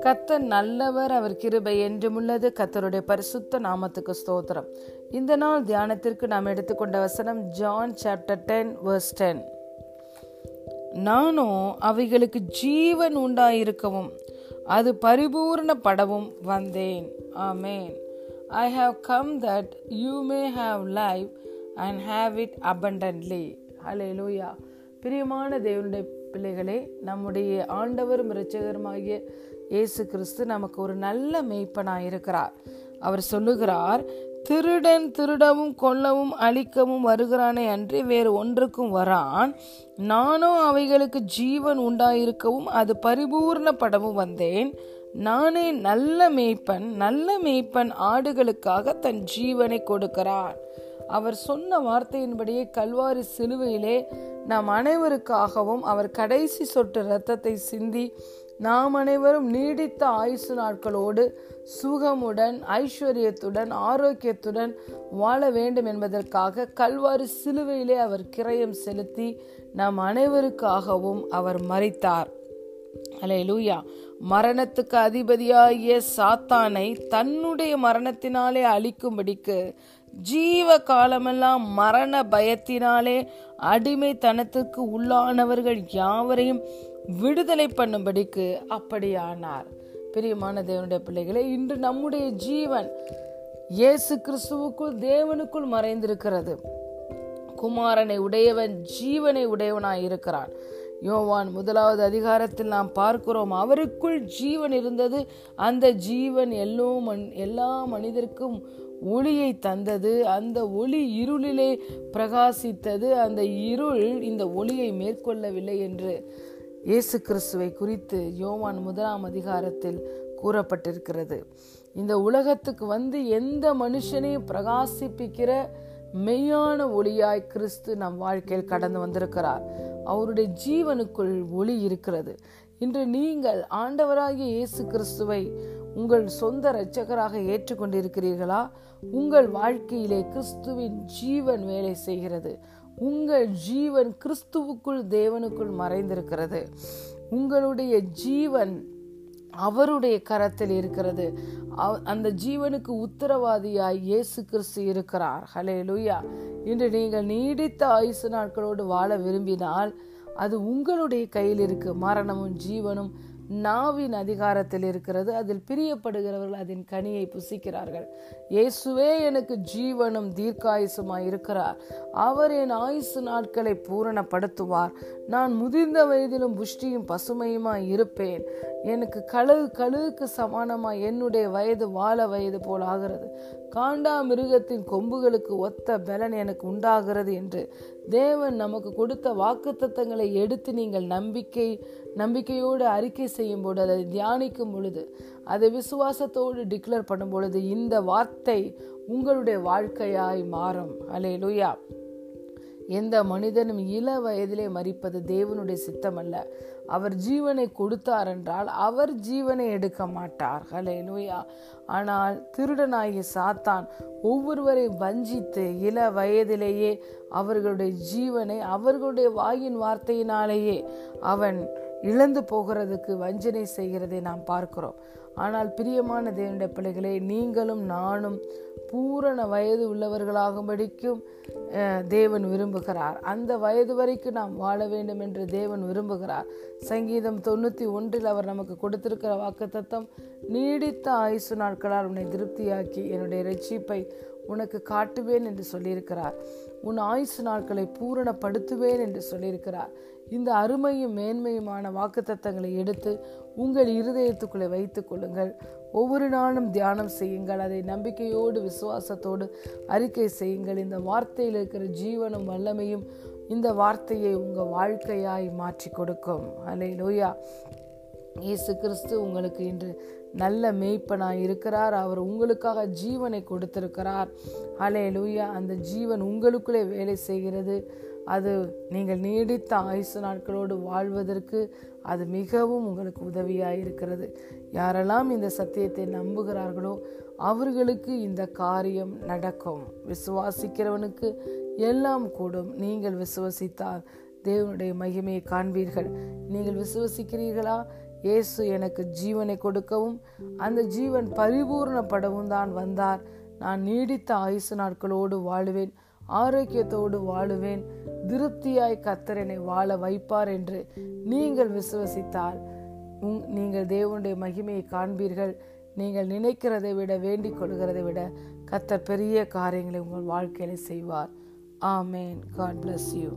கத்தர் நல்லவர் அவர் கிருபை என்றுமுள்ளது கத்தருடைய பரிசுத்த நாமத்துக்கு ஸ்தோத்திரம். இந்த நாள் தியானத்திற்கு நாம் எடுத்துக்கொண்ட வசனம் John chapter ten verse ten நானும் அவைகளுக்கு ஜீவன் உண்டாயிருக்கவும் அது பரிபூர்ணப்படவும் வந்தேன். Amen I have come that you may have life and have it abundantly hallelujah பிரியமான தேவனுடைய பிள்ளைகளே நம்முடைய ஆண்டவரும் இரட்சகருமாகிய இயேசு கிறிஸ்து நமக்கு ஒரு நல்ல மெய்ப்பனாய் இருக்கிறார். அவர் சொல்லுகிறார் திருடன் திருடவும் கொல்லவும் அழிக்கவும் வருகிறானே அன்றி வேறு ஒன்றுக்கும் வரான். நானும் அவைகளுக்கு ஜீவன் உண்டாயிருக்கவும் அது பரிபூர்ணப்படவும் வந்தேன். நானே நல்ல மேய்ப்பன் நல்ல மேய்ப்பன் ஆடுகளுக்காக தன் ஜீவனை கொடுக்கிறான் அவர் சொன்ன வார்த்தையின்படியே கல்வாரி சிலுவையிலே நாம் அனைவருக்காகவும் அவர் கடைசி சொட்டு இரத்தத்தை சிந்தி நாம் அனைவரும் நீடித்த ஆயுசு நாட்களோடு சுகமுடன் ஐஸ்வர்யத்துடன் ஆரோக்கியத்துடன் வாழ வேண்டும் என்பதற்காக கல்வாரி சிலுவையிலே அவர் கிரயம் செலுத்தி நாம் அனைவருக்காகவும் அவர் மறைத்தார் அலையலூயா லூயா மரணத்துக்கு அதிபதியாகிய சாத்தானை தன்னுடைய மரணத்தினாலே அழிக்கும்படிக்கு ஜீவ காலமெல்லாம் மரண பயத்தினாலே அடிமைத்தனத்துக்கு உள்ளானவர்கள் யாவரையும் விடுதலை பண்ணும்படிக்கு அப்படியானார். பிரியமான தேவனுடைய பிள்ளைகளே இன்று நம்முடைய ஜீவன் இயேசு கிறிஸ்துவுக்குள் தேவனுக்குள் மறைந்திருக்கிறது. குமாரனை உடையவன் ஜீவனை உடையவனாய் இருக்கிறான் யோவான் முதலாவது அதிகாரத்தில் நாம் பார்க்கிறோம் அவருக்குள் ஜீவன் இருந்தது. அந்த ஜீவன் எல்லோ மண் எல்லா மனிதருக்கும் ஒளியை தந்தது. அந்த ஒளி இருளிலே பிரகாசித்தது. அந்த இருள் இந்த ஒளியை மேற்கொள்ளவில்லை என்று இயேசு கிறிஸ்துவை குறித்து யோவான் முதலாம் அதிகாரத்தில் கூறப்பட்டிருக்கிறது. இந்த உலகத்துக்கு வந்து எந்த மனுஷனையும் பிரகாசிப்பிக்கிற மெய்யான ஒளியாய் கிறிஸ்து நம் வாழ்க்கையில் கடந்து வந்திருக்கிறார். அவருடைய ஜீவனுக்குள் ஒளி இருக்கிறது. இன்று நீங்கள் ஆண்டவராகிய இயேசு கிறிஸ்துவை உங்கள் சொந்த இரட்சகராக ஏற்றுக்கொண்டிருக்கிறீர்களா? உங்கள் வாழ்க்கையிலே கிறிஸ்துவின் ஜீவன் வேலை செய்கிறது. உங்கள் ஜீவன் கிறிஸ்துவுக்குள் தேவனுக்குள் மறைந்திருக்கிறது. உங்களுடைய ஜீவன் அவருடைய கரத்தில் இருக்கிறது. அந்த ஜீவனுக்கு உத்தரவாதியாய் இயேசு கிறிஸ்து இருக்கிறார். ஹலே லூயா இன்று நீங்கள் நீடித்த ஆயுசு நாட்களோடு வாழ விரும்பினால் அது உங்களுடைய கையில் இருக்கு. மரணமும் ஜீவனும் நாவின் அதிகாரத்தில் இருக்கிறது. அதில் பிரியப்படுகிறவர்கள் அதன் கனியை புசிக்கிறார்கள். இயேசுவே எனக்கு ஜீவனும் தீர்க்காயுசுமாய் இருக்கிறார். அவர் என் ஆயுசு நாட்களை பூரணப்படுத்துவார். நான் முதிர்ந்த வயதிலும் புஷ்டியும் பசுமையுமாய் இருப்பேன். எனக்கு கழுகு கழுவுக்கு சமானமாக என்னுடைய வயது வாழ வயது போல் ஆகிறது. காண்டா மிருகத்தின் கொம்புகளுக்கு ஒத்த பலன் எனக்கு உண்டாகிறது என்று தேவன் நமக்கு கொடுத்த வாக்குத்தத்தங்களை எடுத்து நீங்கள் நம்பிக்கை நம்பிக்கையோடு அறிக்கை செய்யும் பொழுது அதை தியானிக்கும் பொழுது அதை விசுவாசத்தோடு டிக்ளேர் பண்ணும் பொழுது இந்த வார்த்தை உங்களுடைய வாழ்க்கையாய் மாறும். அலே லுயா எந்த மனிதனும் இள வயதிலே மறிப்பது தேவனுடைய சித்தம் அல்ல அவர் ஜீவனை கொடுத்தார் என்றால் அவர் ஜீவனை எடுக்க மாட்டார். ஹலே லூயா ஆனால் திருடனாகிய சாத்தான் ஒவ்வொருவரை வஞ்சித்து இள வயதிலேயே அவர்களுடைய ஜீவனை அவர்களுடைய வாயின் வார்த்தையினாலேயே அவன் இழந்து போகிறதுக்கு வஞ்சனை செய்கிறதை நாம் பார்க்கிறோம். ஆனால் பிரியமான தேவனுடைய பிள்ளைகளே நீங்களும் நானும் பூரண வயது உள்ளவர்களாகும்படிக்கும் தேவன் விரும்புகிறார். அந்த வயது வரைக்கும் நாம் வாழ வேண்டும் என்று தேவன் விரும்புகிறார். சங்கீதம் தொண்ணூற்றி ஒன்றில் அவர் நமக்கு கொடுத்திருக்கிற வாக்கத்தத்தம் நீடித்த ஆயுசு நாட்களால் உன்னை திருப்தியாக்கி என்னுடைய ரட்சிப்பை உனக்கு காட்டுவேன் என்று சொல்லியிருக்கிறார். உன் ஆயுசு நாட்களை பூரணப்படுத்துவேன் என்று சொல்லியிருக்கிறார். இந்த அருமையும் மேன்மையுமான வாக்குத்தத்தங்களை எடுத்து உங்கள் இருதயத்துக்குள்ளே வைத்துக் கொள்ளுங்கள். ஒவ்வொரு நாளும் தியானம் செய்யுங்கள். அதை நம்பிக்கையோடு விசுவாசத்தோடு அறிக்கை செய்யுங்கள். இந்த வார்த்தையில் இருக்கிற ஜீவனும் வல்லமையும் இந்த வார்த்தையை உங்கள் வாழ்க்கையாய் மாற்றி கொடுக்கும். அலை லோயா இயேசு கிறிஸ்து உங்களுக்கு இன்று நல்ல மேய்ப்பனாய் இருக்கிறார். அவர் உங்களுக்காக ஜீவனை கொடுத்திருக்கிறார். அலே லூயா அந்த ஜீவன் உங்களுக்குள்ளே வேலை செய்கிறது. அது நீங்கள் நீடித்த ஆயுசு நாட்களோடு வாழ்வதற்கு அது மிகவும் உங்களுக்கு உதவியாக இருக்கிறது. யாரெல்லாம் இந்த சத்தியத்தை நம்புகிறார்களோ அவர்களுக்கு இந்த காரியம் நடக்கும். விசுவாசிக்கிறவனுக்கு எல்லாம் கூடும். நீங்கள் விசுவசித்தால் தேவனுடைய மகிமையை காண்பீர்கள். நீங்கள் விசுவசிக்கிறீர்களா? இயேசு எனக்கு ஜீவனை கொடுக்கவும் அந்த ஜீவன் பரிபூர்ணப்படவும் தான் வந்தார். நான் நீடித்த ஆயுசு நாட்களோடு வாழுவேன் ஆரோக்கியத்தோடு வாழுவேன். திருப்தியாய் கத்தரனை வாழ வைப்பார் என்று நீங்கள் விசுவசித்தால் உங் நீங்கள் தேவனுடைய மகிமையை காண்பீர்கள். நீங்கள் நினைக்கிறதை விட வேண்டிக் கொள்கிறதை விட கத்தர் பெரிய காரியங்களை உங்கள் வாழ்க்கையில செய்வார். ஆமேன். God bless you